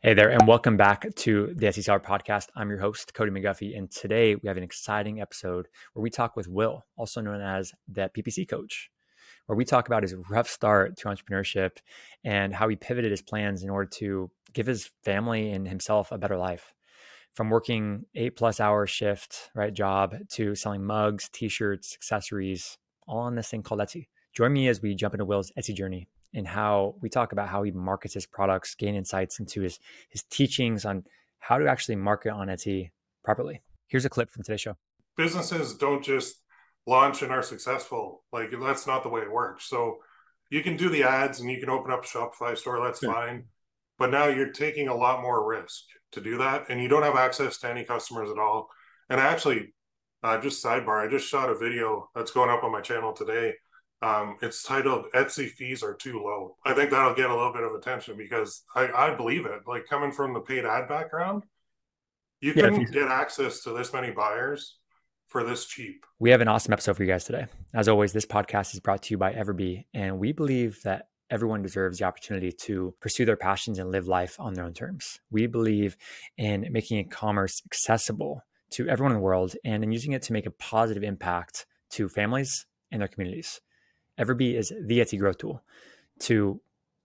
Hey there, and welcome back to the Seller Podcast. I'm your host, Cody McGuffie, and today we have an exciting episode where we talk with Will, also known as the PPC Coach, where we talk about his rough start to entrepreneurship and how he pivoted his plans in order to give his family and himself a better life. From working eight plus hour shift, right, job to selling mugs, t-shirts, accessories, all on this thing called Etsy. Join me as we jump into Will's Etsy journey and how we talk about how he markets his products, gain insights into his his teachings on how to actually market on Etsy properly. Here's a clip from today's show. Businesses don't just launch and are successful. Like that's not the way it works. So you can do the ads and you can open up a Shopify store, that's sure. fine. But now you're taking a lot more risk to do that and you don't have access to any customers at all. And actually, uh, just sidebar, I just shot a video that's going up on my channel today um, it's titled Etsy fees are too low. I think that'll get a little bit of attention because I, I believe it. Like coming from the paid ad background, you yeah, can get access to this many buyers for this cheap. We have an awesome episode for you guys today. As always, this podcast is brought to you by Everbee, and we believe that everyone deserves the opportunity to pursue their passions and live life on their own terms. We believe in making e-commerce accessible to everyone in the world and in using it to make a positive impact to families and their communities. Everbee is the Etsy growth tool to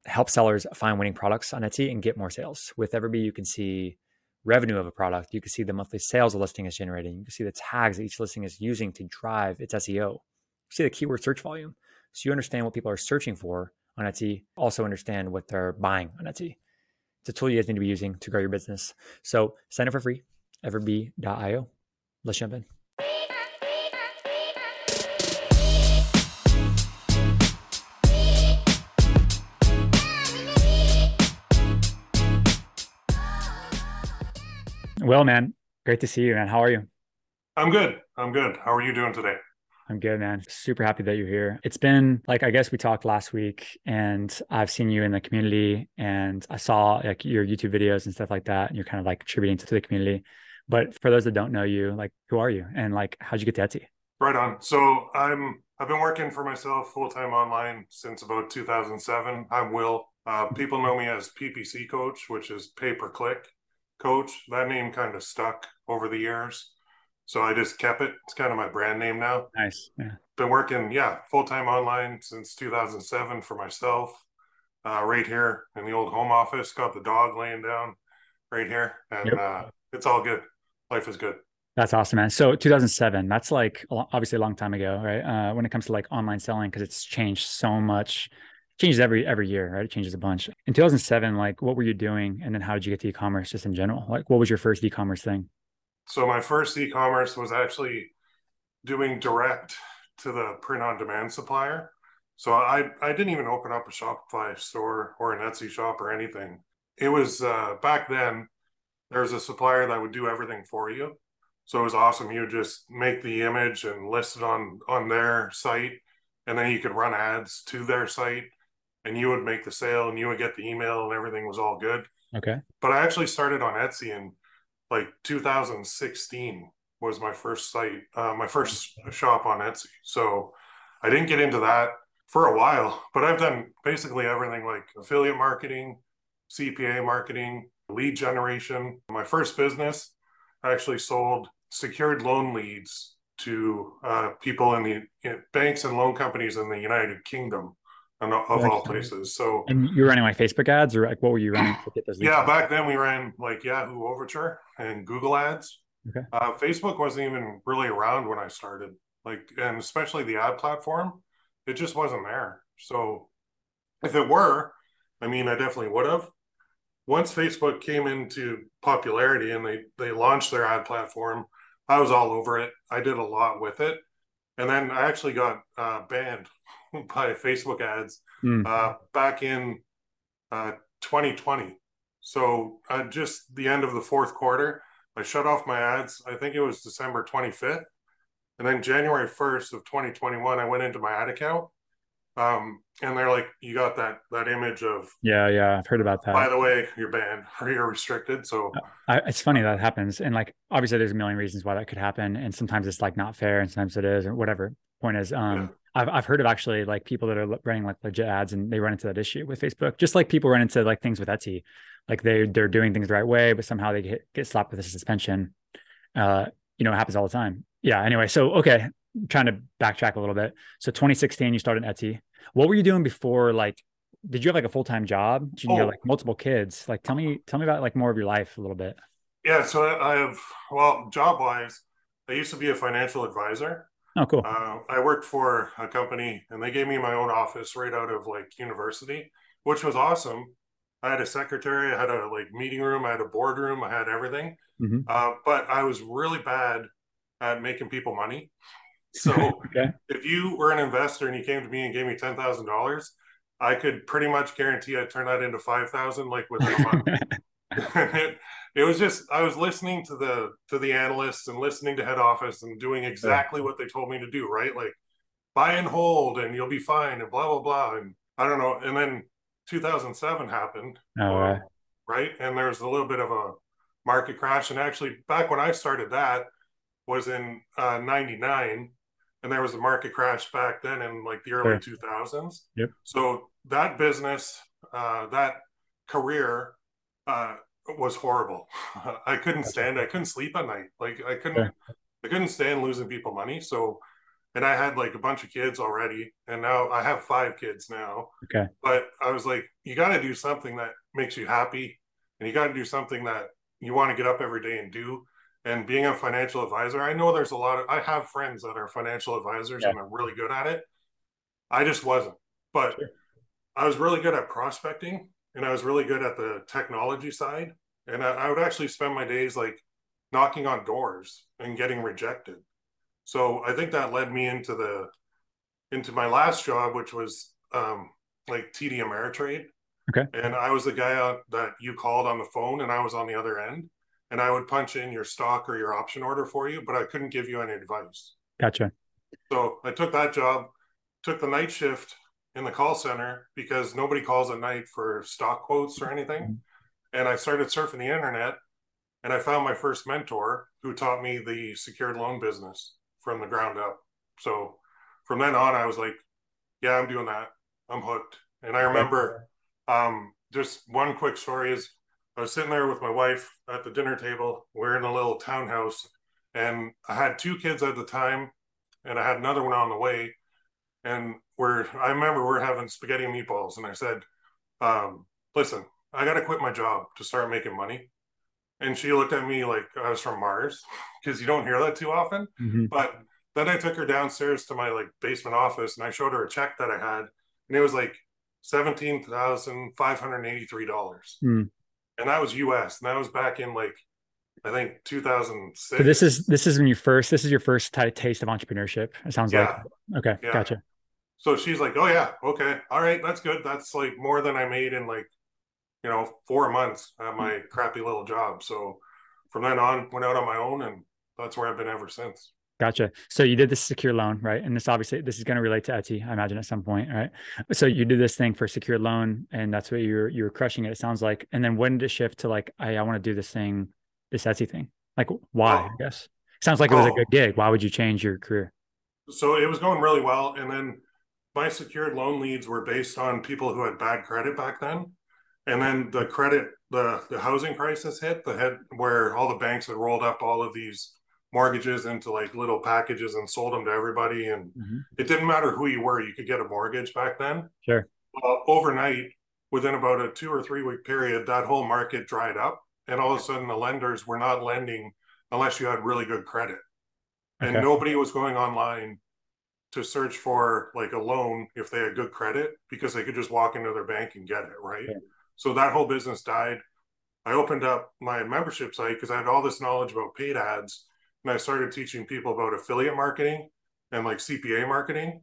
help sellers find winning products on Etsy and get more sales. With Everbee, you can see revenue of a product. You can see the monthly sales a listing is generating. You can see the tags that each listing is using to drive its SEO. You see the keyword search volume. So you understand what people are searching for on Etsy, also understand what they're buying on Etsy. It's a tool you guys need to be using to grow your business. So sign up for free, everbee.io. Let's jump in. Well, man, great to see you, man. How are you? I'm good. I'm good. How are you doing today? I'm good, man. Super happy that you're here. It's been like I guess we talked last week, and I've seen you in the community, and I saw like your YouTube videos and stuff like that, and you're kind of like contributing to the community. But for those that don't know you, like who are you, and like how'd you get to Etsy? Right on. So I'm I've been working for myself full time online since about 2007. I'm Will. Uh, people know me as PPC Coach, which is pay per click coach. That name kind of stuck over the years. So I just kept it. It's kind of my brand name now. Nice. Yeah. Been working, yeah, full time online since 2007 for myself, uh, right here in the old home office. Got the dog laying down right here, and yep. uh, it's all good. Life is good. That's awesome, man. So 2007, that's like obviously a long time ago, right? Uh, when it comes to like online selling, because it's changed so much changes every every year, right? It changes a bunch. In 2007, like what were you doing, and then how did you get to e-commerce just in general? Like, what was your first e-commerce thing? So my first e-commerce was actually doing direct to the print-on-demand supplier. So I I didn't even open up a Shopify store or an Etsy shop or anything. It was uh, back then. There was a supplier that would do everything for you. So it was awesome. You would just make the image and list it on on their site, and then you could run ads to their site and you would make the sale and you would get the email and everything was all good. Okay. But I actually started on Etsy in like 2016 was my first site, uh, my first shop on Etsy. So I didn't get into that for a while, but I've done basically everything like affiliate marketing, CPA marketing, lead generation. My first business I actually sold secured loan leads to uh, people in the in banks and loan companies in the United Kingdom of like, all places. So, and you were running like Facebook ads, or like what were you running to get those? Yeah, back then we ran like Yahoo Overture and Google Ads. Okay. Uh, Facebook wasn't even really around when I started, like, and especially the ad platform, it just wasn't there. So, if it were, I mean, I definitely would have. Once Facebook came into popularity and they they launched their ad platform, I was all over it. I did a lot with it, and then I actually got uh, banned by Facebook ads mm. uh, back in uh, 2020. So uh, just the end of the fourth quarter, I shut off my ads. I think it was December 25th. And then January 1st of 2021, I went into my ad account. Um, and they're like, you got that that image of yeah, yeah, I've heard about that. By the way, you're banned or you're restricted. So I, it's funny that happens, and like obviously there's a million reasons why that could happen, and sometimes it's like not fair, and sometimes it is, or whatever. Point is, um, yeah I've I've heard of actually like people that are running like legit ads and they run into that issue with Facebook, just like people run into like things with Etsy, like they they're doing things the right way, but somehow they get get slapped with a suspension. Uh, you know, it happens all the time. Yeah. Anyway, so okay, I'm trying to backtrack a little bit. So 2016, you started Etsy. What were you doing before? Like, did you have like a full time job? Did you oh. have like multiple kids? Like, tell me tell me about like more of your life a little bit. Yeah. So I have well, job wise, I used to be a financial advisor. Oh, cool. Uh, I worked for a company and they gave me my own office right out of like university, which was awesome. I had a secretary, I had a like meeting room, I had a boardroom, I had everything. Mm-hmm. Uh, but I was really bad at making people money. So okay. if you were an investor and you came to me and gave me ten thousand dollars, I could pretty much guarantee I'd turn that into five thousand like within a month. it, it was just I was listening to the to the analysts and listening to head office and doing exactly yeah. what they told me to do, right? Like buy and hold and you'll be fine and blah blah blah. And I don't know. And then 2007 happened. Oh, right. right. And there was a little bit of a market crash. And actually, back when I started that was in uh, 99. And there was a market crash back then in like the early sure. 2000s. Yep. So that business, uh, that career, uh, was horrible. I couldn't stand. I couldn't sleep at night. Like I couldn't. I couldn't stand losing people money. So, and I had like a bunch of kids already, and now I have five kids now. Okay. But I was like, you got to do something that makes you happy, and you got to do something that you want to get up every day and do. And being a financial advisor, I know there's a lot of. I have friends that are financial advisors yeah. and are really good at it. I just wasn't, but sure. I was really good at prospecting and I was really good at the technology side. And I, I, would actually spend my days like knocking on doors and getting rejected. So I think that led me into the into my last job, which was um, like TD Ameritrade. Okay. And I was the guy that you called on the phone, and I was on the other end, and I would punch in your stock or your option order for you, but I couldn't give you any advice. Gotcha. So I took that job, took the night shift, in the call center because nobody calls at night for stock quotes or anything. Mm-hmm. And I started surfing the internet and I found my first mentor who taught me the secured loan business from the ground up. So from then on, I was like, yeah, I'm doing that. I'm hooked. And I remember um, just one quick story is I was sitting there with my wife at the dinner table. We're in a little townhouse and I had two kids at the time and I had another one on the way. And we're I remember we're having spaghetti and meatballs, and I said, um, "Listen, I got to quit my job to start making money." And she looked at me like I was from Mars because you don't hear that too often. Mm-hmm. But then I took her downstairs to my like basement office, and I showed her a check that I had, and it was like seventeen thousand five hundred eighty-three dollars, mm. And that was U.S. and that was back in like I think 2006. So this is this is when you first this is your first t- taste of entrepreneurship. It sounds yeah. like okay, yeah. gotcha so she's like, "Oh yeah, okay, all right, that's good. That's like more than I made in like, you know, four months at my hmm. crappy little job." So from then on, went out on my own, and that's where I've been ever since. Gotcha. So you did this secure loan, right? And this obviously this is going to relate to Etsy, I imagine, at some point, right? So you did this thing for secure loan, and that's what you're you're crushing it. It sounds like. And then when did it shift to like, I I want to do this thing, this Etsy thing? Like, why? Oh. I guess sounds like it was oh. a good gig. Why would you change your career? So it was going really well, and then my secured loan leads were based on people who had bad credit back then. And then the credit, the the housing crisis hit, the head where all the banks had rolled up all of these mortgages into like little packages and sold them to everybody. And mm-hmm. it didn't matter who you were, you could get a mortgage back then. Sure. Well, overnight, within about a two or three week period, that whole market dried up. And all of a sudden, the lenders were not lending unless you had really good credit. And okay. nobody was going online to search for like a loan if they had good credit because they could just walk into their bank and get it right yeah. so that whole business died i opened up my membership site because i had all this knowledge about paid ads and i started teaching people about affiliate marketing and like cpa marketing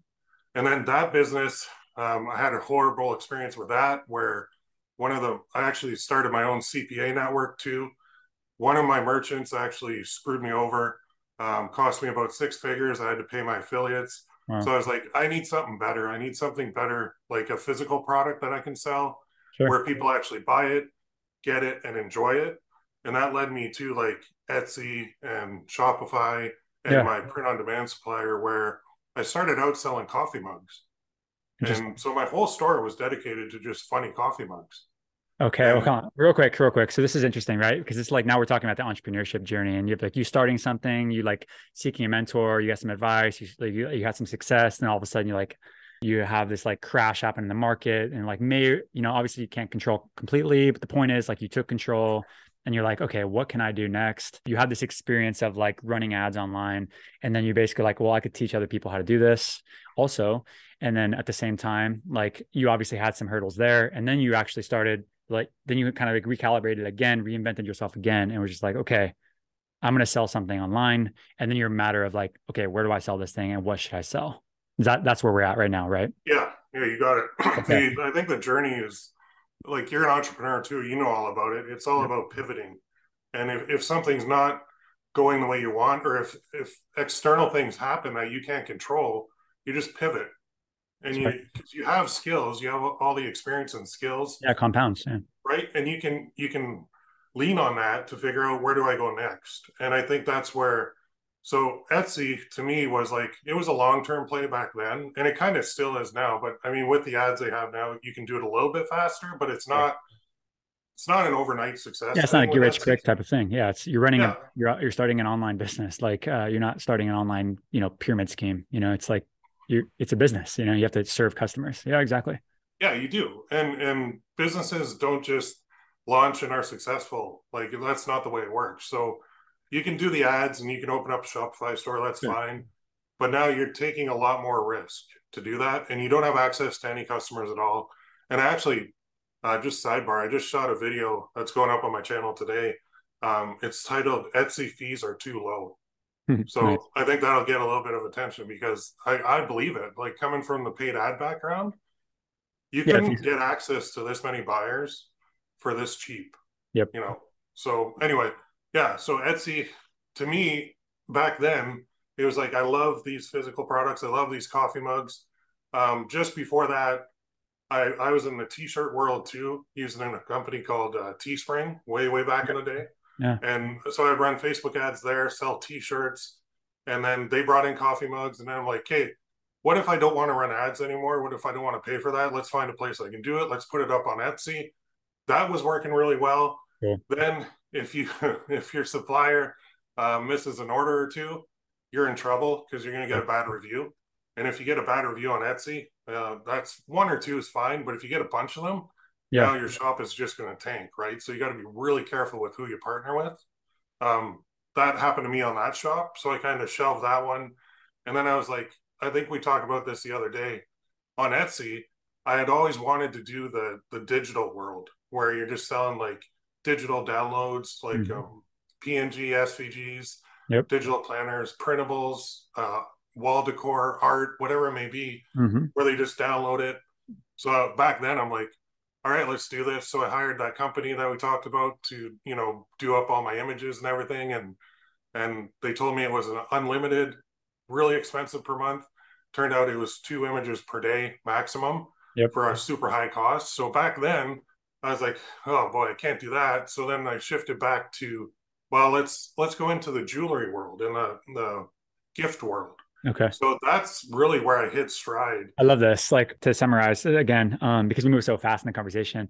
and then that business um, i had a horrible experience with that where one of the i actually started my own cpa network too one of my merchants actually screwed me over um, cost me about six figures i had to pay my affiliates Wow. So I was like, I need something better. I need something better, like a physical product that I can sell sure. where people actually buy it, get it, and enjoy it. And that led me to like Etsy and Shopify and yeah. my print on demand supplier, where I started out selling coffee mugs. And so my whole store was dedicated to just funny coffee mugs. Okay, well, come on, real quick, real quick. So this is interesting, right? Because it's like now we're talking about the entrepreneurship journey, and you're like you starting something, you like seeking a mentor, you got some advice, you like you, you had some success, and all of a sudden you're like you have this like crash happen in the market, and like may you know obviously you can't control completely, but the point is like you took control, and you're like, okay, what can I do next? You have this experience of like running ads online, and then you basically like, well, I could teach other people how to do this also, and then at the same time, like you obviously had some hurdles there, and then you actually started like then you kind of like recalibrated again, reinvented yourself again, and was just like, okay, I'm going to sell something online, and then you're a matter of like, okay, where do I sell this thing, and what should I sell? That that's where we're at right now, right? Yeah, yeah, you got it. Okay. I think the journey is like you're an entrepreneur too. You know all about it. It's all about pivoting, and if if something's not going the way you want, or if if external things happen that you can't control, you just pivot. And you you have skills you have all the experience and skills. Yeah compounds yeah. Right? And you can you can lean on that to figure out where do i go next. And i think that's where so etsy to me was like it was a long-term play back then and it kind of still is now but i mean with the ads they have now you can do it a little bit faster but it's not yeah. it's not an overnight success yeah it's not a get rich quick type of thing yeah it's you're running yeah. a you're you're starting an online business like uh, you're not starting an online you know pyramid scheme you know it's like you're it's a business you know you have to serve customers yeah exactly yeah you do and and businesses don't just launch and are successful like that's not the way it works so you can do the ads and you can open up a shopify store that's yeah. fine but now you're taking a lot more risk to do that and you don't have access to any customers at all and I actually uh, just sidebar i just shot a video that's going up on my channel today um, it's titled etsy fees are too low so nice. I think that'll get a little bit of attention because I, I believe it. Like coming from the paid ad background, you can yeah, you... get access to this many buyers for this cheap. Yep. You know. So anyway, yeah. So Etsy, to me, back then, it was like I love these physical products. I love these coffee mugs. Um, just before that, I, I was in the t-shirt world too, using in a company called uh, Teespring way way back in the day. Yeah. And so I'd run Facebook ads there, sell T-shirts, and then they brought in coffee mugs, and then I'm like, hey, what if I don't want to run ads anymore? What if I don't want to pay for that? Let's find a place I can do it. Let's put it up on Etsy. That was working really well. Then if you if your supplier uh, misses an order or two, you're in trouble because you're going to get a bad review. And if you get a bad review on Etsy, uh, that's one or two is fine. But if you get a bunch of them, yeah. now your shop is just going to tank, right? So you got to be really careful with who you partner with. Um, that happened to me on that shop, so I kind of shelved that one. And then I was like, I think we talked about this the other day on Etsy. I had always wanted to do the the digital world where you're just selling like digital downloads, like mm-hmm. um, PNG, SVGs, yep. digital planners, printables, uh, wall decor, art, whatever it may be, mm-hmm. where they just download it. So back then, I'm like, all right, let's do this. So I hired that company that we talked about to, you know, do up all my images and everything. And and they told me it was an unlimited, really expensive per month. Turned out it was two images per day maximum yep. for a super high cost. So back then I was like, oh boy, I can't do that. So then I shifted back to, well, let's let's go into the jewelry world and the the gift world. Okay. So that's really where I hit stride. I love this. Like to summarize again, um, because we move so fast in the conversation,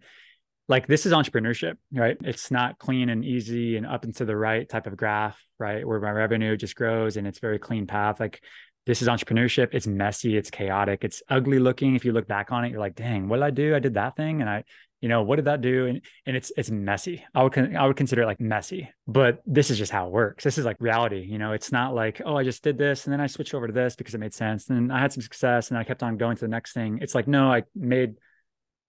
like this is entrepreneurship, right? It's not clean and easy and up and to the right type of graph, right? Where my revenue just grows and it's very clean path. Like this is entrepreneurship. It's messy, it's chaotic, it's ugly looking. If you look back on it, you're like, dang, what did I do? I did that thing and I you know what did that do? And and it's it's messy. I would i would consider it like messy but this is just how it works. This is like reality you know? It's not like oh i just did this and then i switched over to this because it made sense and i had some success and i kept on going to the next thing. It's like no i made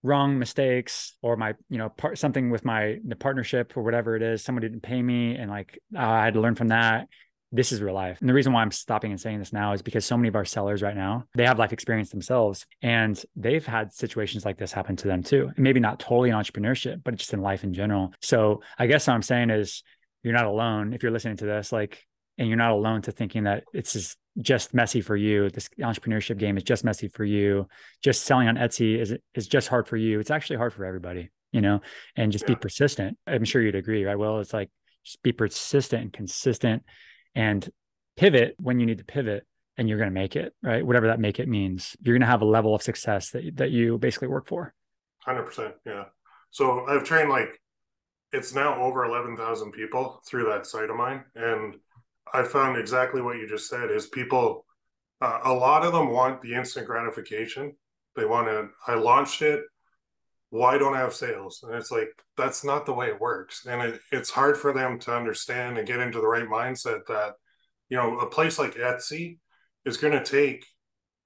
wrong mistakes or my you know part something with my the partnership or whatever it is somebody didn't pay me and like i had to learn from that this is real life. And the reason why I'm stopping and saying this now is because so many of our sellers right now, they have life experience themselves and they've had situations like this happen to them too. And maybe not totally in entrepreneurship, but just in life in general. So I guess what I'm saying is you're not alone if you're listening to this, like, and you're not alone to thinking that it's just, just messy for you. This entrepreneurship game is just messy for you. Just selling on Etsy is is just hard for you. It's actually hard for everybody, you know, and just yeah. be persistent. I'm sure you'd agree, right? Well, it's like just be persistent and consistent and pivot when you need to pivot and you're going to make it, right? Whatever that make it means, you're going to have a level of success that that you basically work for. Hundred percent, yeah. So I've trained like it's now over eleven thousand people through that site of mine, and I found exactly what you just said. Is people, uh, a lot of them want the instant gratification. They want to. I launched it. Why don't I have sales? And it's like that's not the way it works, and it, it's hard for them to understand and get into the right mindset that you know a place like Etsy is going to take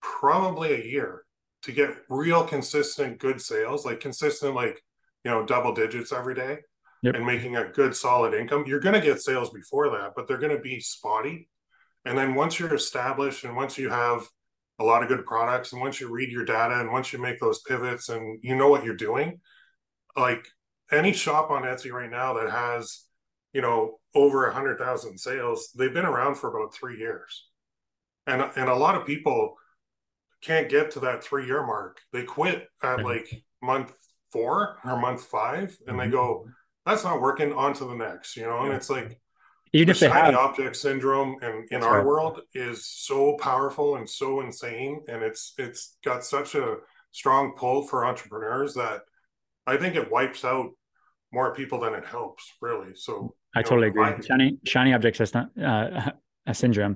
probably a year to get real consistent good sales, like consistent, like, you know, double digits every day yep. and making a good solid income. You're going to get sales before that, but they're going to be spotty. And then once you're established and once you have a lot of good products and once you read your data and once you make those pivots and you know what you're doing, like any shop on Etsy right now that has, you know, over a hundred thousand sales, they've been around for about three years and and a lot of people can't get to that three year mark. They quit at like month four or month five, and they go, mm-hmm. "That's not working." On to the next, you know. And it's like even the if they have object syndrome, and in our right. world is so powerful and so insane, and it's it's got such a strong pull for entrepreneurs that I think it wipes out more people than it helps, really. So I totally know, agree. shiny shiny object system uh, syndrome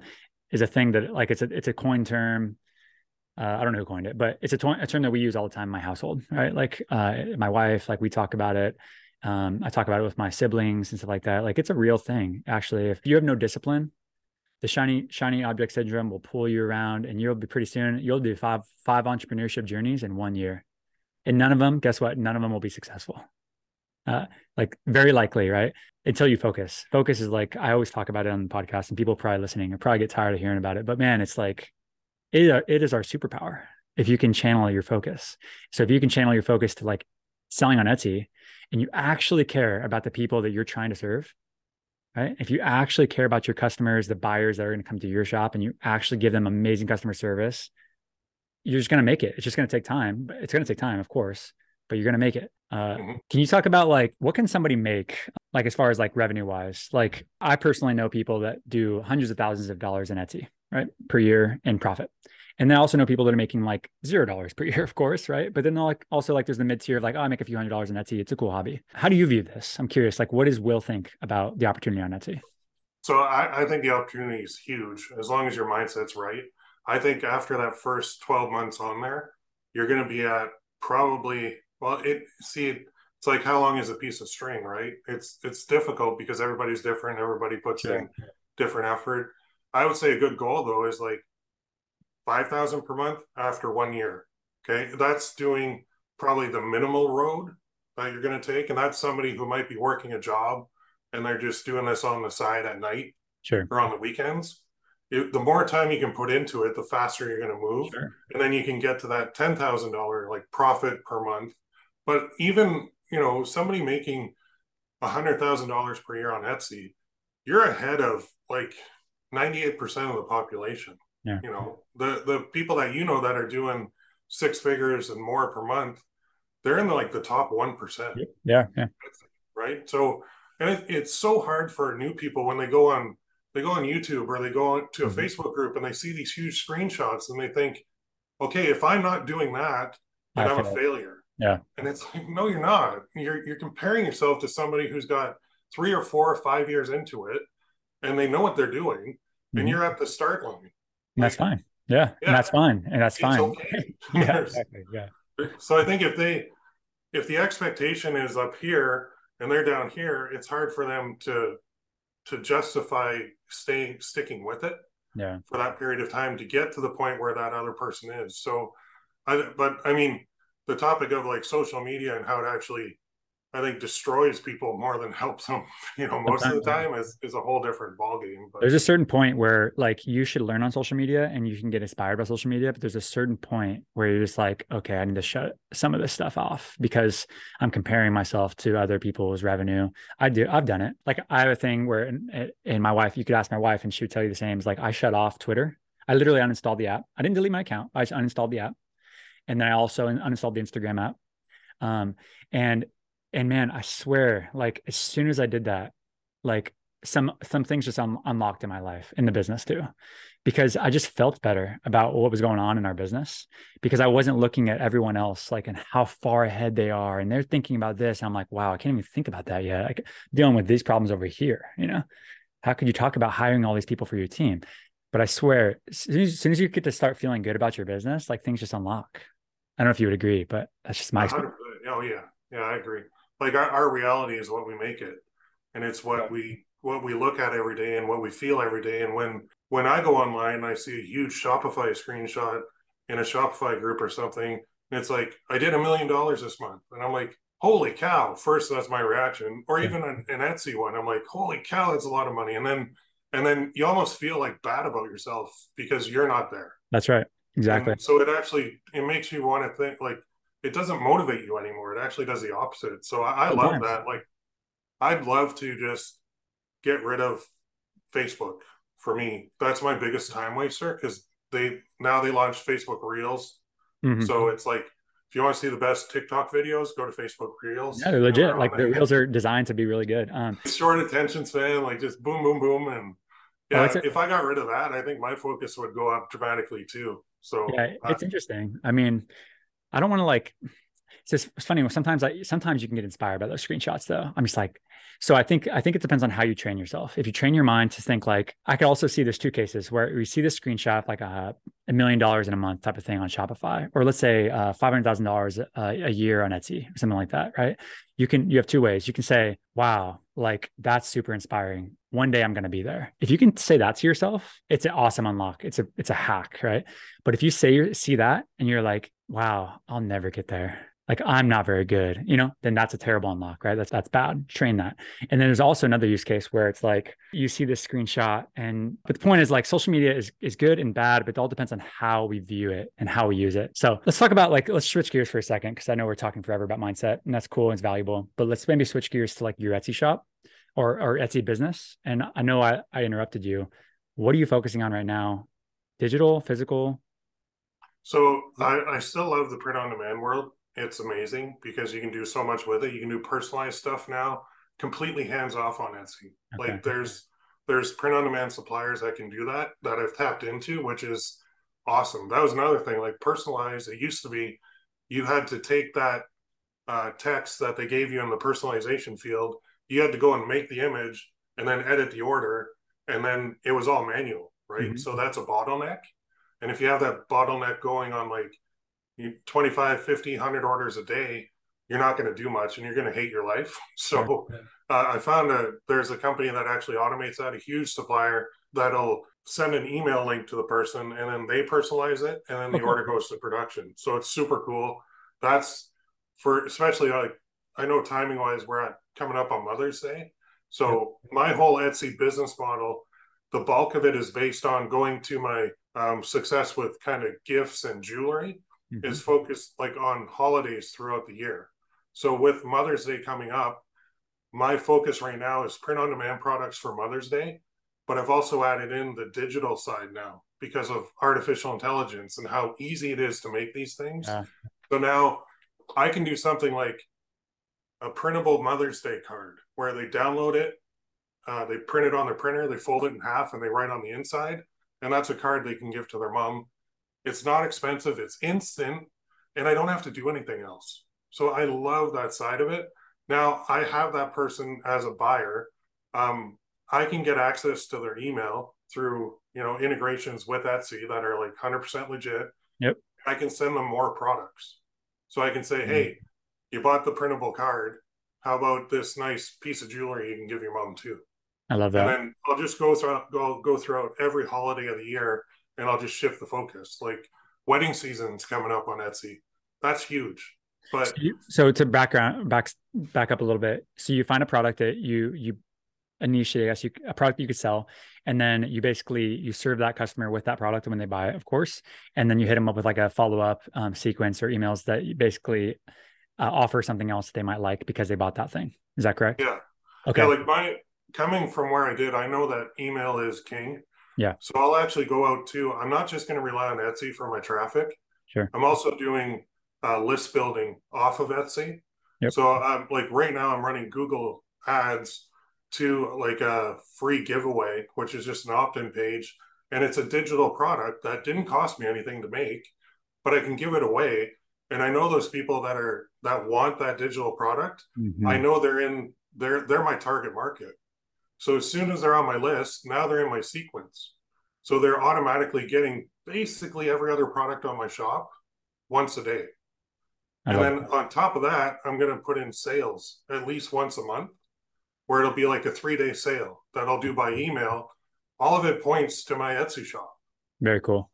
is a thing that like it's a it's a coin term. Uh, I don't know who coined it, but it's a, to- a, term that we use all the time in my household, right? Like uh, my wife, like we talk about it. Um, I talk about it with my siblings and stuff like that. Like it's a real thing, actually. If you have no discipline, the shiny shiny object syndrome will pull you around, and you'll be pretty soon. You'll do five five entrepreneurship journeys in one year, and none of them, guess what? None of them will be successful. Uh, like very likely, right? Until you focus. Focus is like I always talk about it on the podcast, and people probably listening or probably get tired of hearing about it. But man, it's like it, it is our superpower if you can channel your focus. So if you can channel your focus to like selling on Etsy, and you actually care about the people that you're trying to serve, right? If you actually care about your customers, the buyers that are going to come to your shop, and you actually give them amazing customer service, you're just going to make it. It's just going to take time. It's going to take time, of course, but you're going to make it. Uh, mm-hmm. Can you talk about like what can somebody make, like as far as like revenue wise? Like I personally know people that do hundreds of thousands of dollars in Etsy, right, per year in profit. And then I also know people that are making like zero dollars per year, of course, right? But then like also like there's the mid tier of like, oh, I make a few hundred dollars on Etsy. It's a cool hobby. How do you view this? I'm curious. Like, what does Will think about the opportunity on Etsy? So I, I think the opportunity is huge as long as your mindset's right. I think after that first 12 months on there, you're going to be at probably well, it see it's like how long is a piece of string, right? It's it's difficult because everybody's different. Everybody puts in different effort. I would say a good goal though is like five thousand per month after one year. Okay, that's doing probably the minimal road that you're going to take, and that's somebody who might be working a job and they're just doing this on the side at night, sure, or on the weekends it, the more time you can put into it, the faster you're going to move, sure. and then you can get to that ten thousand dollar like profit per month. But even you know somebody making a hundred thousand dollars per year on Etsy, you're ahead of like ninety eight percent of the population. Yeah. You know the the people that you know that are doing six figures and more per month, they're in the, like the top one percent. Yeah, yeah. Right. So and it, it's so hard for new people when they go on they go on YouTube or they go to a mm-hmm. Facebook group and they see these huge screenshots and they think, okay, if I'm not doing that, then I am a failure. Yeah. And it's like, no, you're not. You're you're comparing yourself to somebody who's got three or four or five years into it and they know what they're doing mm-hmm. and you're at the start line. And that's fine. Yeah, yeah. And that's fine. And that's fine. Okay. yeah, exactly. Yeah. So I think if they if the expectation is up here and they're down here, it's hard for them to to justify staying sticking with it yeah for that period of time to get to the point where that other person is so i but i mean the topic of like social media and how it actually I think destroys people more than helps them. You know, most of the time is is a whole different ballgame. But there's a certain point where like you should learn on social media and you can get inspired by social media, but there's a certain point where you're just like, okay, I need to shut some of this stuff off because I'm comparing myself to other people's revenue. I do, I've done it. Like I have a thing where, and, and my wife, you could ask my wife and she would tell you the same. Is like I shut off Twitter. I literally uninstalled the app. I didn't delete my account. I just uninstalled the app, and then I also uninstalled the Instagram app. Um, and and man, I swear, like as soon as I did that, like some some things just un- unlocked in my life in the business too because i just felt better about what was going on in our business because i wasn't looking at everyone else like and how far ahead they are and they're thinking about this and i'm like wow i can't even think about that yet. Like dealing with these problems over here you know? How could you talk about hiring all these people for your team? But i swear as soon as, as soon as you get to start feeling good about your business like things just unlock. I don't know if you would agree but that's just my experience. oh yeah. Yeah i agree like our, our reality is what we make it and it's what we what we look at every day and what we feel every day. And when when I go online, I see a huge Shopify screenshot in a Shopify group or something, and it's like I did a million dollars this month, and I'm like, holy cow! First, that's my reaction, or even an, an Etsy one, I'm like, holy cow, that's a lot of money, and then and then you almost feel like bad about yourself because you're not there. That's right. Exactly. And so it actually it makes you want to think like it doesn't motivate you anymore. It actually does the opposite. So I, I love that. Like I'd love to just get rid of Facebook for me. That's my biggest time waster because they now they launched Facebook Reels. Mm-hmm. So it's like if you want to see the best TikTok videos, go to Facebook Reels. Yeah, they're legit. Like the reels are designed to be really good. Um, short attention span, like just boom, boom, boom, and yeah. Oh, if I got rid of that, I think my focus would go up dramatically too. So yeah, it's interesting. I mean, I don't want to like. It's just it's funny. Sometimes I sometimes you can get inspired by those screenshots though. I'm just like, so I think I think it depends on how you train yourself. If you train your mind to think like I could also see there's two cases where we see this screenshot like a, a million dollars in a month type of thing on Shopify, or let's say uh, five hundred thousand dollars a year on Etsy or something like that, right? You can you have two ways. You can say, "Wow, like that's super inspiring. One day I'm going to be there." If you can say that to yourself, it's an awesome unlock. It's a it's a hack, right? But if you say see that and you're like, "Wow, I'll never get there." Like I'm not very good, you know, then that's a terrible unlock, right? That's that's bad. Train that. And then there's also another use case where it's like you see this screenshot and but the point is like social media is is good and bad, but it all depends on how we view it and how we use it. So let's talk about like let's switch gears for a second because I know we're talking forever about mindset and that's cool and it's valuable. But let's maybe switch gears to like your Etsy shop or or Etsy business. And I know I, I interrupted you. What are you focusing on right now? Digital, physical? So I, I still love the print on demand world it's amazing because you can do so much with it. You can do personalized stuff now, completely hands off on Etsy. Okay. Like there's there's print on demand suppliers that can do that that I've tapped into, which is awesome. That was another thing. Like personalized, it used to be you had to take that uh, text that they gave you in the personalization field. You had to go and make the image and then edit the order, and then it was all manual, right? Mm-hmm. So that's a bottleneck. And if you have that bottleneck going on like 25 50 100 orders a day you're not going to do much and you're going to hate your life. So uh, i found a there's a company that actually automates that a huge supplier that'll send an email link to the person and then they personalize it and then the okay. order goes to production. So it's super cool. That's for especially like i know timing wise we're at coming up on mother's day. So my whole etsy business model the bulk of it is based on going to my um, success with kind of gifts and jewelry mm-hmm. is focused like on holidays throughout the year. So with Mother's Day coming up, my focus right now is print on demand products for Mother's Day, but I've also added in the digital side now because of artificial intelligence and how easy it is to make these things. Yeah. So now I can do something like a printable Mother's Day card where they download it, uh, they print it on their printer, they fold it in half, and they write on the inside. And that's a card they can give to their mom it's not expensive, it's instant, and I don't have to do anything else. So I love that side of it. Now I have that person as a buyer. Um, I can get access to their email through you know integrations with Etsy that are like 100% legit. Yep. I can send them more products. So I can say, mm-hmm. hey, you bought the printable card. How about this nice piece of jewelry you can give your mom too? I love that. And then I'll just go through go go throughout every holiday of the year and I'll just shift the focus. Like wedding season's coming up on Etsy. That's huge. But so, you, so to background back back up a little bit. So you find a product that you you a niche, I guess you a product you could sell, and then you basically you serve that customer with that product when they buy it, of course, and then you hit them up with like a follow up um, sequence or emails that you basically uh, offer something else that they might like because they bought that thing. Is that correct? Yeah. Okay. Yeah, like my coming from where I did, I know that email is king. Yeah. So I'll actually go out too. I'm not just going to rely on Etsy for my traffic. Sure. I'm also doing uh, list building off of Etsy. Yep. So I'm like right now I'm running Google ads to like a free giveaway, which is just an opt in page. And it's a digital product that didn't cost me anything to make, but I can give it away. And I know those people that are that want that digital product. Mm-hmm. I know they're in they're they're my target market. So as soon as they're on my list, now they're in my sequence. So they're automatically getting basically every other product on my shop once a day. I and then that. on top of that, I'm going to put in sales at least once a month where it'll be like a three day sale that I'll do by email. All of it points to my Etsy shop. Very cool.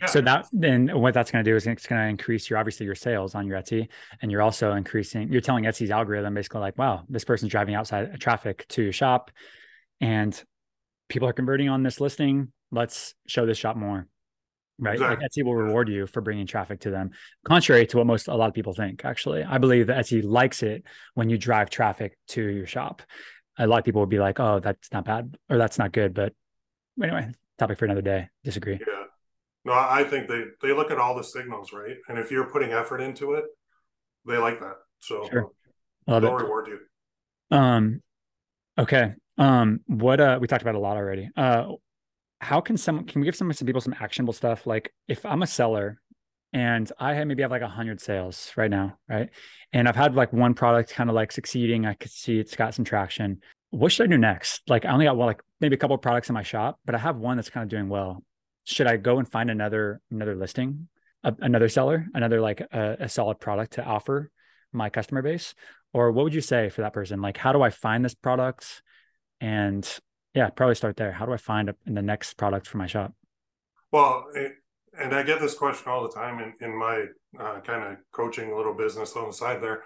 Yeah. So that then what that's going to do is it's going to increase your obviously your sales on your Etsy, and you're also increasing. You're telling Etsy's algorithm basically like, wow, this person's driving outside traffic to your shop, and people are converting on this listing. Let's show this shop more right? Exactly. like etsy will reward you for bringing traffic to them contrary to what most a lot of people think actually. I believe that etsy likes it when you drive traffic to your shop. A lot of people would be like oh that's not bad or that's not good but anyway topic for another day. Disagree. Yeah. No i think they they look at all the signals right? And if you're putting effort into it they like that. So sure. They'll it. reward you. Um okay um what uh we talked about a lot already. Uh how can someone can we give some some people some actionable stuff? Like if i'm a seller and i have maybe have like a hundred sales right now right? And i've had like one product kind of like succeeding i could see it's got some traction. What should i do next? Like i only got well like maybe a couple of products in my shop but i have one that's kind of doing well. Should i go and find another another listing a, another seller another like a, a solid product to offer my customer base or what would you say for that person like how do i find this product and yeah, probably start there. How do I find a, in the next product for my shop? Well, and I get this question all the time in, in my uh, kind of coaching little business on the side there.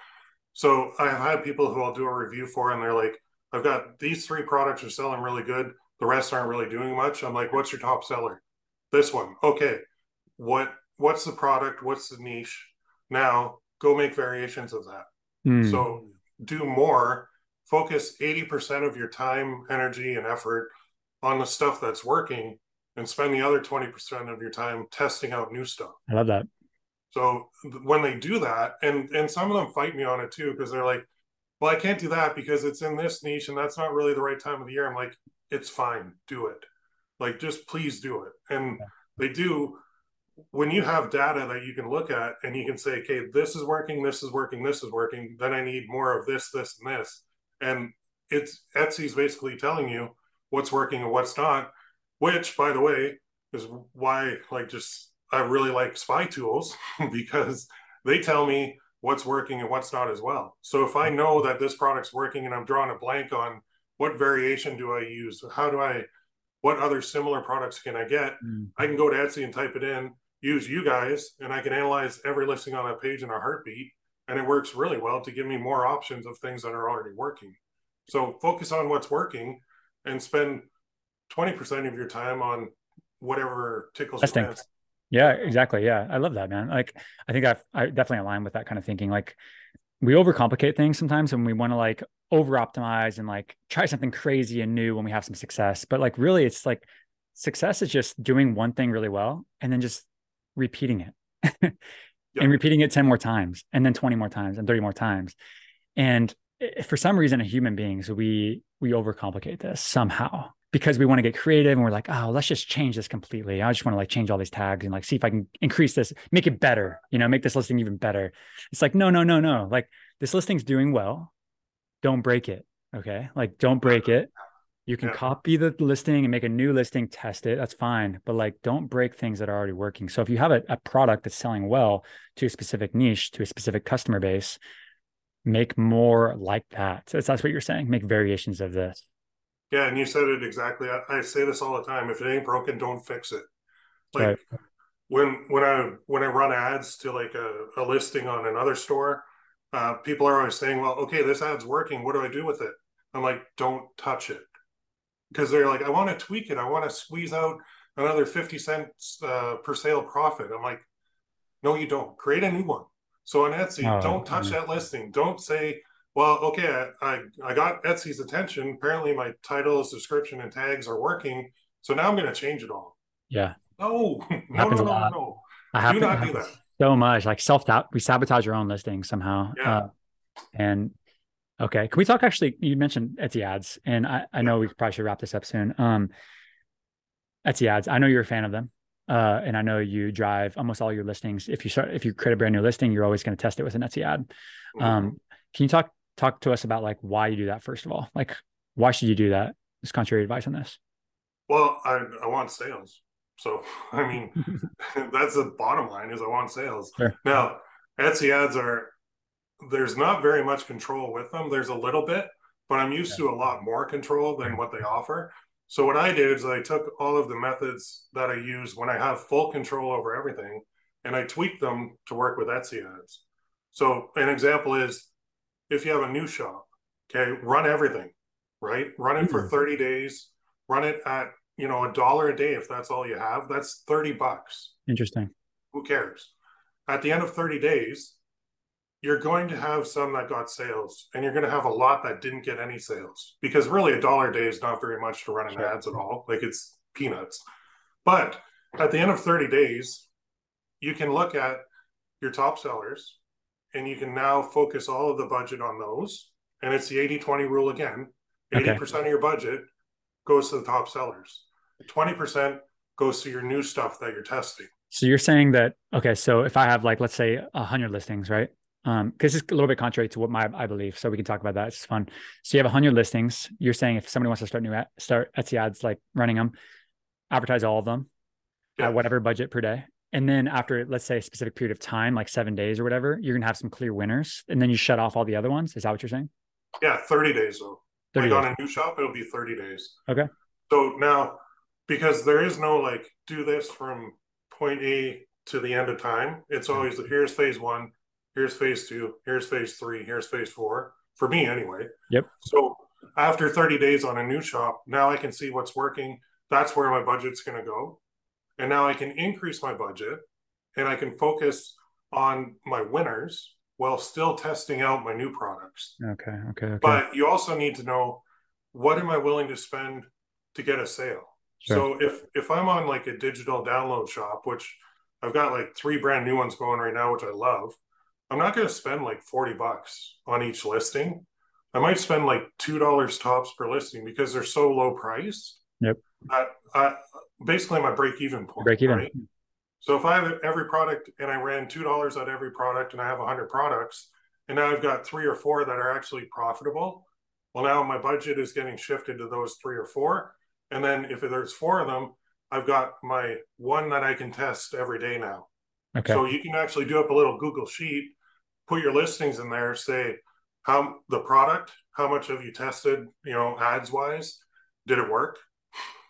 So I've had people who I'll do a review for, and they're like, I've got these three products are selling really good. The rest aren't really doing much. I'm like, what's your top seller? This one. Okay. What what's the product? What's the niche? Now go make variations of that. Mm. So do more focus 80% of your time, energy, and effort on the stuff that's working and spend the other 20% of your time testing out new stuff. I love that. So when they do that, and and some of them fight me on it too, because they're like, well, I can't do that because it's in this niche and that's not really the right time of the year. I'm like, it's fine, do it. Like, just please do it. And yeah. they do when you have data that you can look at and you can say, okay, this is working, this is working, this is working, then I need more of this, this, and this and it's Etsy's basically telling you what's working and what's not. Which, by the way, is why like just I really like spy tools because they tell me what's working and what's not as well. So if I know that this product's working and I'm drawing a blank on what variation do I use, how do I, what other similar products can I get? Mm. I can go to Etsy and type it in, use you guys, and I can analyze every listing on that page in a heartbeat and it works really well to give me more options of things that are already working. So focus on what's working and spend 20% of your time on whatever tickles your fancy. Yeah, exactly. Yeah. I love that, man. Like, I think I've, I definitely align with that kind of thinking. Like, we overcomplicate things sometimes and we want to like over optimize and like try something crazy and new when we have some success. But like, really, it's like success is just doing one thing really well and then just repeating it. yep. and repeating it 10 more times and then 20 more times and 30 more times. And eh, eh, for some reason, as human beings, we we overcomplicate this somehow because we want to get creative and we're like, oh, let's just change this completely. I just want to like change all these tags and like see if I can increase this, make it better, you know, make this listing even better. It's like, no, no, no, no. Like this listing's doing well. Don't break it. Okay. Like don't break it. You can yeah. copy the listing and make a new listing, test it. That's fine. But like, don't break things that are already working. So if you have a, a product that's selling well to a specific niche, to a specific customer base, make more like that. So that's what you're saying. Make variations of this. Yeah. And you said it exactly. I, I say this all the time. If it ain't broken, don't fix it. Like right. when, when I, when I run ads to like a, a listing on another store, uh, people are always saying, well, okay, this ad's working. What do I do with it? I'm like, don't touch it because they're like, I want to tweak it. I want to squeeze out another 50 cents uh, per sale profit. I'm like, no, you don't. Create a new one. So on Etsy, oh, don't touch yeah. that listing. Don't say, well, okay, I, I, I got Etsy's attention. Apparently my titles, description, and tags are working. So now I'm going to change it all. Yeah. No, no, no, no, no. I do not do that. So much like self doubt. We sabotage our own listing somehow. Yeah. Uh, and Okay. Can we talk actually? You mentioned Etsy ads, and I, I know we probably should wrap this up soon. Um, Etsy ads, I know you're a fan of them. Uh, and I know you drive almost all your listings. If you start, if you create a brand new listing, you're always going to test it with an Etsy ad. Mm-hmm. Um, can you talk talk to us about like why you do that first of all? Like, why should you do that? Is contrary advice on this? Well, I I want sales. So I mean, that's the bottom line is I want sales. Sure. Now, Etsy ads are there's not very much control with them. There's a little bit, but I'm used yeah. to a lot more control than what they offer. So what I did is I took all of the methods that I use when I have full control over everything and I tweaked them to work with Etsy ads. So an example is if you have a new shop, okay, run everything, right? Run it mm-hmm. for 30 days, run it at, you know, a dollar a day if that's all you have. That's 30 bucks. Interesting. Who cares? At the end of 30 days, you're going to have some that got sales and you're going to have a lot that didn't get any sales because really a dollar a day is not very much to run an sure. ads at all. Like it's peanuts. But at the end of 30 days you can look at your top sellers and you can now focus all of the budget on those and it's the 80-20 rule again. 80% okay. of your budget goes to the top sellers. 20% goes to your new stuff that you're testing. So you're saying that okay so if i have like let's say 100 listings right um because it's a little bit contrary to what my i believe so we can talk about that. It's fun. So you have 100 listings. You're saying if somebody wants to start new at, start etsy ads like running them advertise all of them yeah. at whatever budget per day. And then after let's say a specific period of time like seven days or whatever you're gonna have some clear winners. And then you shut off all the other ones? Is that what you're saying? Yeah 30 days though. 30 like days. on a new shop it'll be 30 days. Okay. So now because there is no like do this from point a to the end of time it's always here's phase one here's phase two, here's phase three, here's phase four. For me, anyway. Yep. So after 30 days on a new shop, now I can see what's working. That's where my budget's going to go. And now I can increase my budget and I can focus on my winners while still testing out my new products. Okay. Okay. okay. But you also need to know what am I willing to spend to get a sale? Sure. So if if I'm on like a digital download shop, which I've got like three brand new ones going right now, which I love, I'm not going to spend like 40 bucks on each listing. I might spend like $2 tops per listing because they're so low price. Yep. I, I, basically my break even point. Break even. Right? So if I have every product and I ran $2 on every product and I have 100 products and now I've got three or four that are actually profitable, well, now my budget is getting shifted to those three or four. And then if there's four of them, I've got my one that I can test every day now. Okay. So you can actually do up a little Google sheet put your listings in there, say how the product, how much have you tested, you know, ads wise, did it work?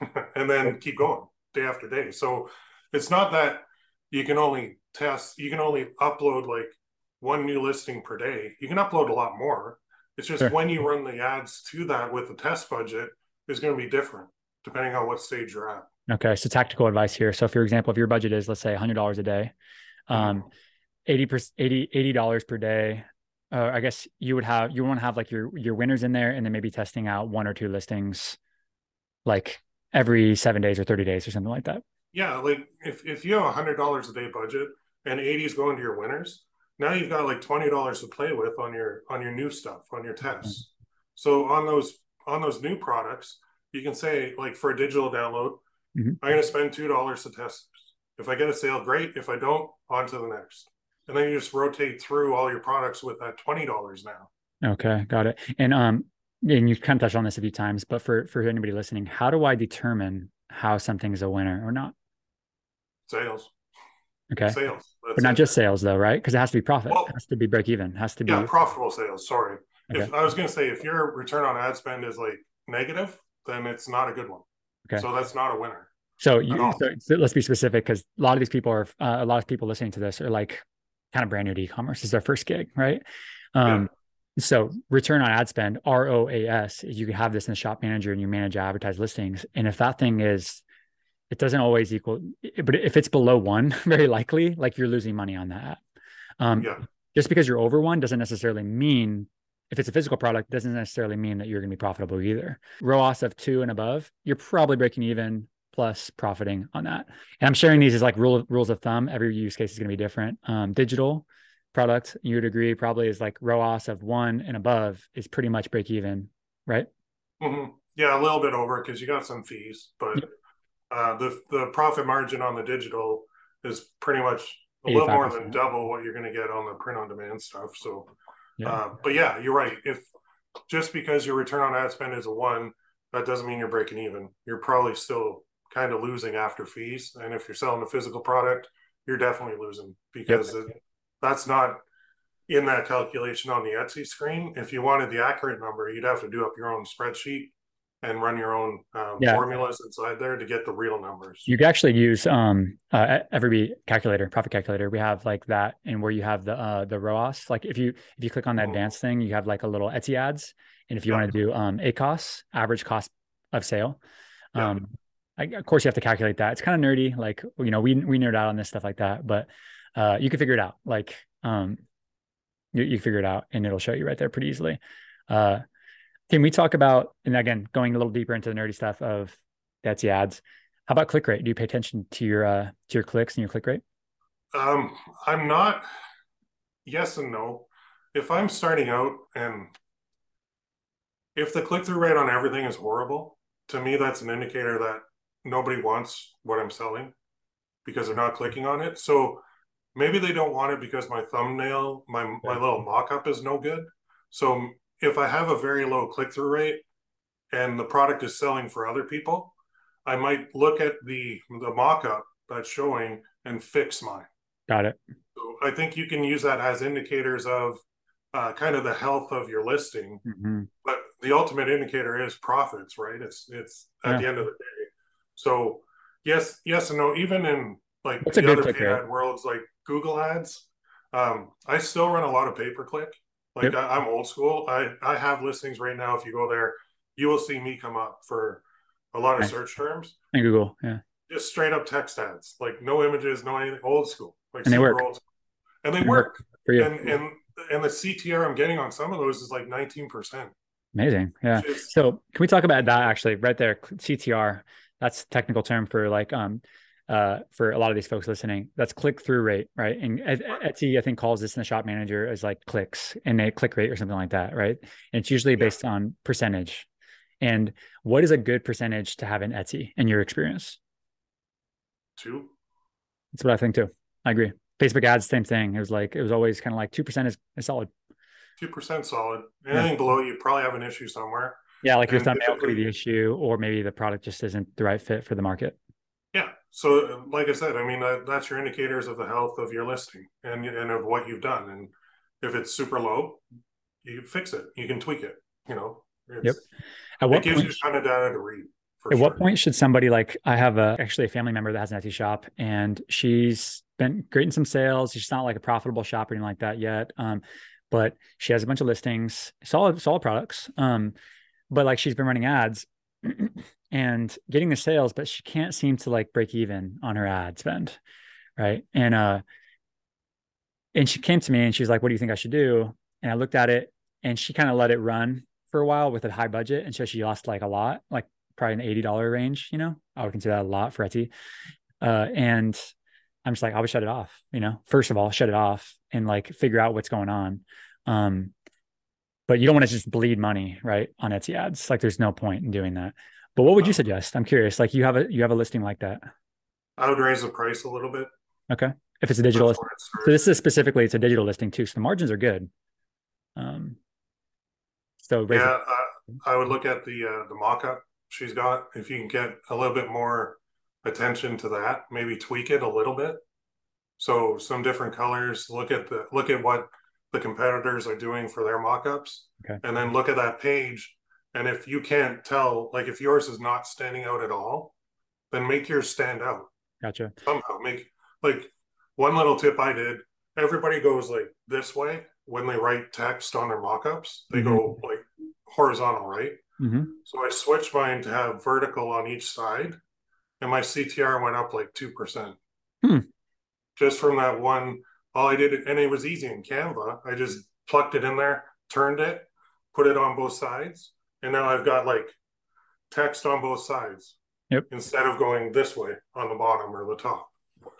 and then keep going day after day. So it's not that you can only test, you can only upload like one new listing per day. You can upload a lot more. It's just sure. when you run the ads to that with the test budget is going to be different depending on what stage you're at. Okay. So tactical advice here. So for example, if your budget is, let's say $100 a day, um, mm-hmm 80 per 80 dollars per day. Uh, i guess you would have you want to have like your your winners in there and then maybe testing out one or two listings like every seven days or 30 days or something like that. Yeah like if, if you have a hundred dollars a day budget and 80 is going to your winners now you've got like twenty dollars to play with on your on your new stuff on your tests. Mm-hmm. so on those on those new products you can say like for a digital download mm-hmm. i'm going to spend two dollars to test. If i get a sale great. If i don't on to the next and then you just rotate through all your products with that twenty dollars now. Okay, got it. And um, and you've kind of touched on this a few times, but for for anybody listening, how do I determine how something is a winner or not? Sales. Okay. Sales. That's but not it. just sales though, right? Because it has to be profit. Well, it has to be break even. It has to be yeah, profitable sales. Sorry. Okay. If I was gonna say if your return on ad spend is like negative, then it's not a good one. Okay. So that's not a winner. So, you, so, so let's be specific because a lot of these people are uh, a lot of people listening to this are like kind of brand new to e-commerce is their first gig, right? Um, yeah. So return on ad spend, ROAS, you can have this in the shop manager and you manage advertised listings. And if that thing is, it doesn't always equal, but if it's below one, very likely, like you're losing money on that. Um, yeah. Just because you're over one doesn't necessarily mean if it's a physical product, doesn't necessarily mean that you're going to be profitable either. ROAS of two and above, you're probably breaking even plus profiting on that. And I'm sharing these as like rule, of, rules of thumb. Every use case is going to be different. Um, digital, product, you would agree probably is like ROAS of one and above is pretty much break even, right? Mm-hmm. Yeah, a little bit over because you got some fees, but yep. uh, the the profit margin on the digital is pretty much a little more than double what you're going to get on the print on demand stuff. So, yeah. Uh, but yeah, you're right. If just because your return on ad spend is a one, that doesn't mean you're breaking even. You're probably still kind of losing after fees. And if you're selling a physical product, you're definitely losing because yep. it, that's not in that calculation on the Etsy screen. If you wanted the accurate number, you'd have to do up your own spreadsheet and run your own um, yeah. formulas inside there to get the real numbers. You could actually use um uh, Everbee calculator, profit calculator. We have like that, and where you have the uh the ROAS. Like if you if you click on the mm-hmm. advanced thing, you have like a little Etsy ads, and if you yeah. want to do um ACOS, average cost of sale, um, I, of course you have to calculate that. It's kind of nerdy, like you know we we nerd out on this stuff like that, but uh you can figure it out. Like um you, you figure it out, and it'll show you right there pretty easily. Uh, can we talk about, and again, going a little deeper into the nerdy stuff of Etsy ads, how about click rate? Do you pay attention to your uh, to your clicks and your click rate? Um, I'm not. Yes and no. If I'm starting out and if the click through rate on everything is horrible, to me that's an indicator that nobody wants what I'm selling because they're not clicking on it. So maybe they don't want it because my thumbnail, my my little mock-up is no good. So if I have a very low click through rate and the product is selling for other people, I might look at the the mock up that's showing and fix mine. Got it. So I think you can use that as indicators of uh, kind of the health of your listing. Mm-hmm. But the ultimate indicator is profits, right? It's it's at yeah. the end of the day. So yes, yes and no. Even in like That's the other paid ad worlds, like Google Ads, um, I still run a lot of pay per click. Like yep. I, am old school. I I have listings right now. If you go there, you will see me come up for a lot of search terms. And Google, yeah. Just straight up text ads, like no images, no anything. Old school, like and they work. And they and work. For you. And and and the CTR I'm getting on some of those is like 19 percent. Amazing, yeah. Is, so can we talk about that actually? Right there, CTR. That's the technical term for like um uh, for a lot of these folks listening. That's click through rate, right? And Etsy, I think, calls this in the shop manager as like clicks and a click rate or something like that, right? And it's usually based yeah. on percentage. And what is a good percentage to have in Etsy in your experience? Two. That's what I think too. I agree. Facebook ads, same thing. It was like it was always kind of like two percent is, is solid. Two percent solid. Anything yeah. below, you probably have an issue somewhere. Yeah, like your thumbnail could be the issue, or maybe the product just isn't the right fit for the market. Yeah. So, like I said, I mean, that, that's your indicators of the health of your listing and and of what you've done. And if it's super low, you fix it. You can tweak it. You know. Yep. At what it gives point, you ton of data to read. At sure. what point should somebody like I have a actually a family member that has an Etsy shop and she's been great in some sales. She's not like a profitable shop or anything like that yet. Um, but she has a bunch of listings, solid, solid products. Um, but like she's been running ads and getting the sales, but she can't seem to like break even on her ad spend. Right. And uh and she came to me and she's like, What do you think I should do? And I looked at it and she kind of let it run for a while with a high budget. And so she lost like a lot, like probably an $80 range, you know. I would consider that a lot for Etsy. Uh and I'm just like, I would shut it off, you know. First of all, shut it off and like figure out what's going on. Um, but you don't want to just bleed money right on Etsy ads. Like there's no point in doing that. But what would you suggest? I'm curious. Like you have a you have a listing like that. I would raise the price a little bit. Okay. If it's a digital listing. So this is specifically it's a digital listing too. So the margins are good. Um so yeah, uh, I would look at the uh, the mock-up she's got. If you can get a little bit more attention to that, maybe tweak it a little bit. So some different colors. Look at the look at what the competitors are doing for their mock-ups okay. and then look at that page and if you can't tell like if yours is not standing out at all then make yours stand out gotcha somehow make like one little tip i did everybody goes like this way when they write text on their mock-ups they mm-hmm. go like horizontal right mm-hmm. so i switched mine to have vertical on each side and my ctr went up like 2% hmm. just from that one all I did, and it was easy in Canva. I just plucked it in there, turned it, put it on both sides, and now I've got like text on both sides. Yep. Instead of going this way on the bottom or the top.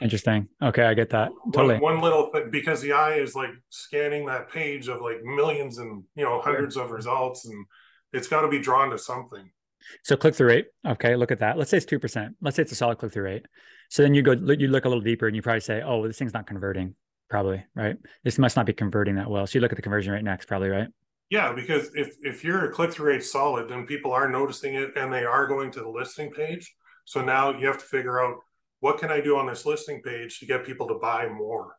Interesting. Okay, I get that. Totally. One, one little thing because the eye is like scanning that page of like millions and you know hundreds of results, and it's got to be drawn to something. So click through rate. Okay, look at that. Let's say it's two percent. Let's say it's a solid click through rate. So then you go, you look a little deeper, and you probably say, "Oh, this thing's not converting." Probably right. This must not be converting that well. So you look at the conversion rate next, probably right. Yeah, because if if your click through rate solid, then people are noticing it and they are going to the listing page. So now you have to figure out what can I do on this listing page to get people to buy more.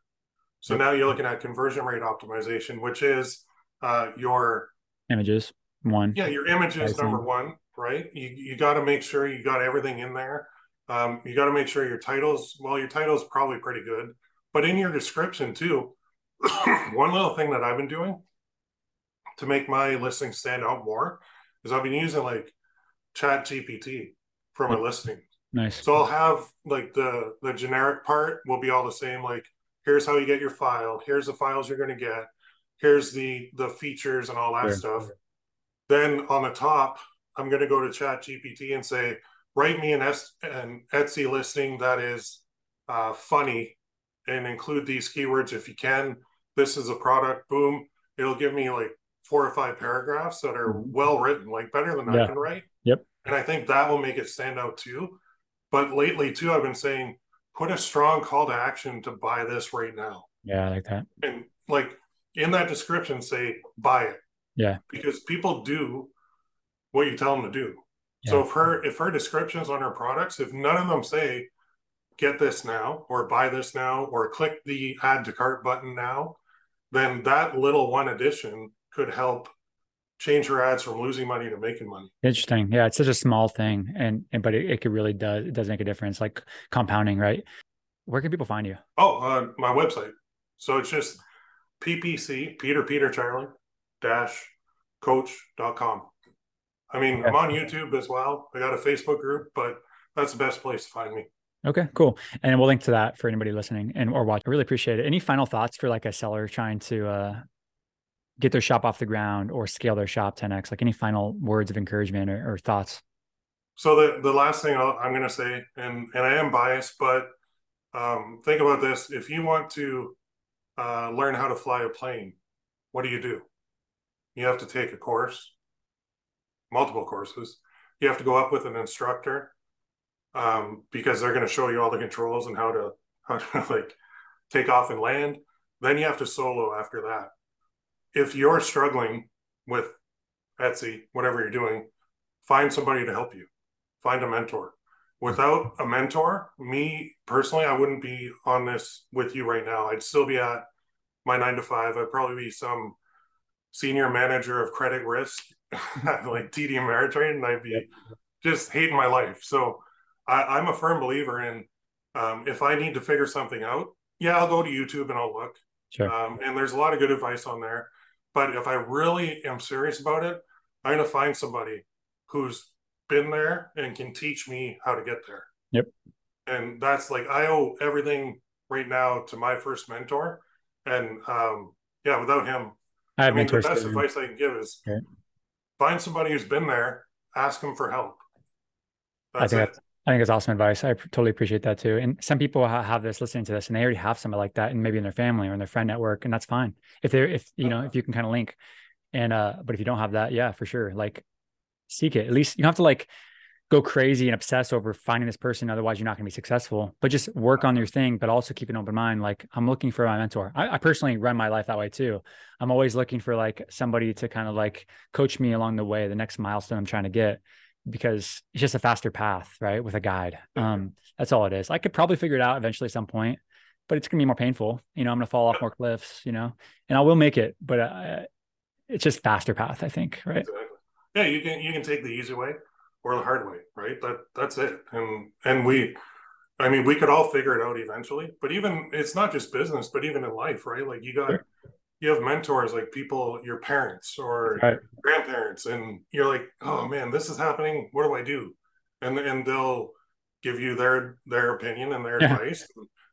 So yep. now you're looking at conversion rate optimization, which is uh, your images one. Yeah, your images number one, right? You you got to make sure you got everything in there. Um, you got to make sure your titles. Well, your title is probably pretty good, but in your description too. one little thing that I've been doing to make my listing stand out more is I've been using like Chat GPT for my listing. Nice. So I'll have like the the generic part will be all the same. Like here's how you get your file. Here's the files you're going to get. Here's the the features and all that sure. stuff. Then on the top, I'm going to go to Chat GPT and say, write me an, S- an Etsy listing that is uh, funny and include these keywords if you can. This is a product. Boom. It'll give me like four or five paragraphs that are mm-hmm. well written, like better than yeah. I can write. Yep. And I think that will make it stand out too. But lately too, I've been saying put a strong call to action to buy this right now. Yeah, I like that. And like in that description, say buy it. Yeah. Because people do what you tell them to do. Yeah. So if her if her descriptions on her products, if none of them say get this now or buy this now or click the add to cart button now, then that little one addition could help change your ads from losing money to making money. Interesting. Yeah, it's such a small thing, and, and but it, it could really does it does make a difference, like compounding, right? Where can people find you? Oh, uh, my website. So it's just PPC Peter Peter Charlie dash coach.com. I mean, okay. I'm on YouTube as well. I got a Facebook group, but that's the best place to find me. Okay, cool. And we'll link to that for anybody listening and or watch. I really appreciate it. Any final thoughts for like a seller trying to uh, get their shop off the ground or scale their shop 10x? Like any final words of encouragement or, or thoughts? So the the last thing i am going to say, and and I am biased, but um, think about this: if you want to uh, learn how to fly a plane, what do you do? You have to take a course, multiple courses. You have to go up with an instructor um, because they're going to show you all the controls and how to how to like take off and land. Then you have to solo after that if you're struggling with Etsy, whatever you're doing, find somebody to help you. Find a mentor. Without a mentor, me personally, I wouldn't be on this with you right now. I'd still be at my nine to five. I'd probably be some senior manager of credit risk, like TD Ameritrade, and I'd be just hating my life. So I, am a firm believer in um, if I need to figure something out, yeah, I'll go to YouTube and I'll look. Sure. Um, and there's a lot of good advice on there. But if I really am serious about it, I'm going to find somebody who's been there and can teach me how to get there. Yep. And that's like I owe everything right now to my first mentor. And um, yeah, without him, I have I mean. The best advice I can give is okay. find somebody who's been there, ask them for help. That's I think it. That's, I think it's awesome advice. I totally appreciate that too. And some people have this listening to this, and they already have somebody like that, and maybe in their family or in their friend network, and that's fine. If they're, if you know, if you can kind of link, and uh, but if you don't have that, yeah, for sure, like seek it. At least you don't have to like go crazy and obsess over finding this person. Otherwise, you're not going to be successful. But just work on your thing, but also keep an open mind. Like I'm looking for my mentor. I, I personally run my life that way too. I'm always looking for like somebody to kind of like coach me along the way, the next milestone I'm trying to get because it's just a faster path, right? With a guide. Um, that's all it is. I could probably figure it out eventually at some point, but it's gonna be more painful. You know, I'm gonna fall off more cliffs. You know, and I will make it, but uh, it's just faster path. I think, right? Exactly. Yeah, you can you can take the easy way or the hard way, right? That that's it. And and we, I mean, we could all figure it out eventually. But even it's not just business, but even in life, right? Like you got. Sure you have mentors like people your parents or right. grandparents and you're like oh man this is happening what do i do and and they'll give you their their opinion and their yeah. advice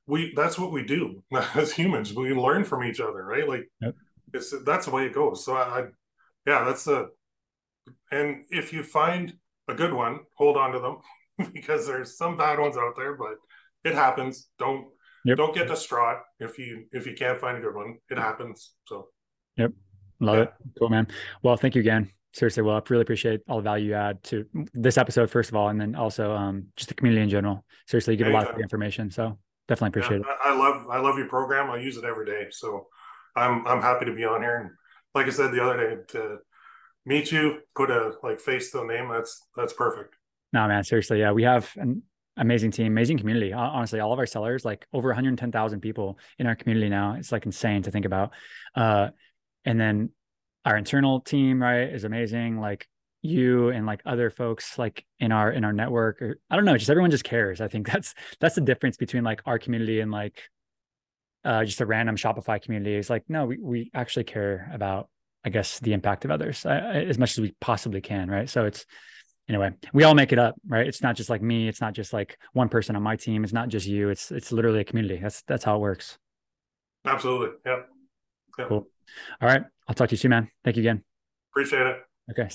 we that's what we do as humans we learn from each other right like yep. it's that's the way it goes so I, I yeah that's the and if you find a good one hold on to them because there's some bad ones out there but it happens. Don't yep. don't get distraught if you if you can't find a good one. It happens. So yep, love yeah. it. Cool, man. Well, thank you again. Seriously, well, I really appreciate all the value you add to this episode, first of all, and then also um, just the community in general. Seriously, you give Anytime. a lot of information. So definitely appreciate yeah, it. I love I love your program. I use it every day. So I'm I'm happy to be on here. And like I said the other day, to meet you, put a like face to a name, that's that's perfect. No, man, seriously, yeah, we have an amazing team, amazing community. Honestly, all of our sellers, like over 110,000 people in our community now. It's like insane to think about. Uh, and then our internal team, right, is amazing. Like you and like other folks like in our in our network or I don't know, just everyone just cares. I think that's that's the difference between like our community and like uh just a random Shopify community. Is like no, we we actually care about I guess the impact of others uh, as much as we possibly can, right? So it's anyway, we all make it up, right? It's not just like me, it's not just like one person on my team, it's not just you. It's it's literally a community. That's that's how it works. Absolutely. Yep. yep. Cool. All right. I'll talk to you soon, man. Thank you again. Appreciate it. Okay.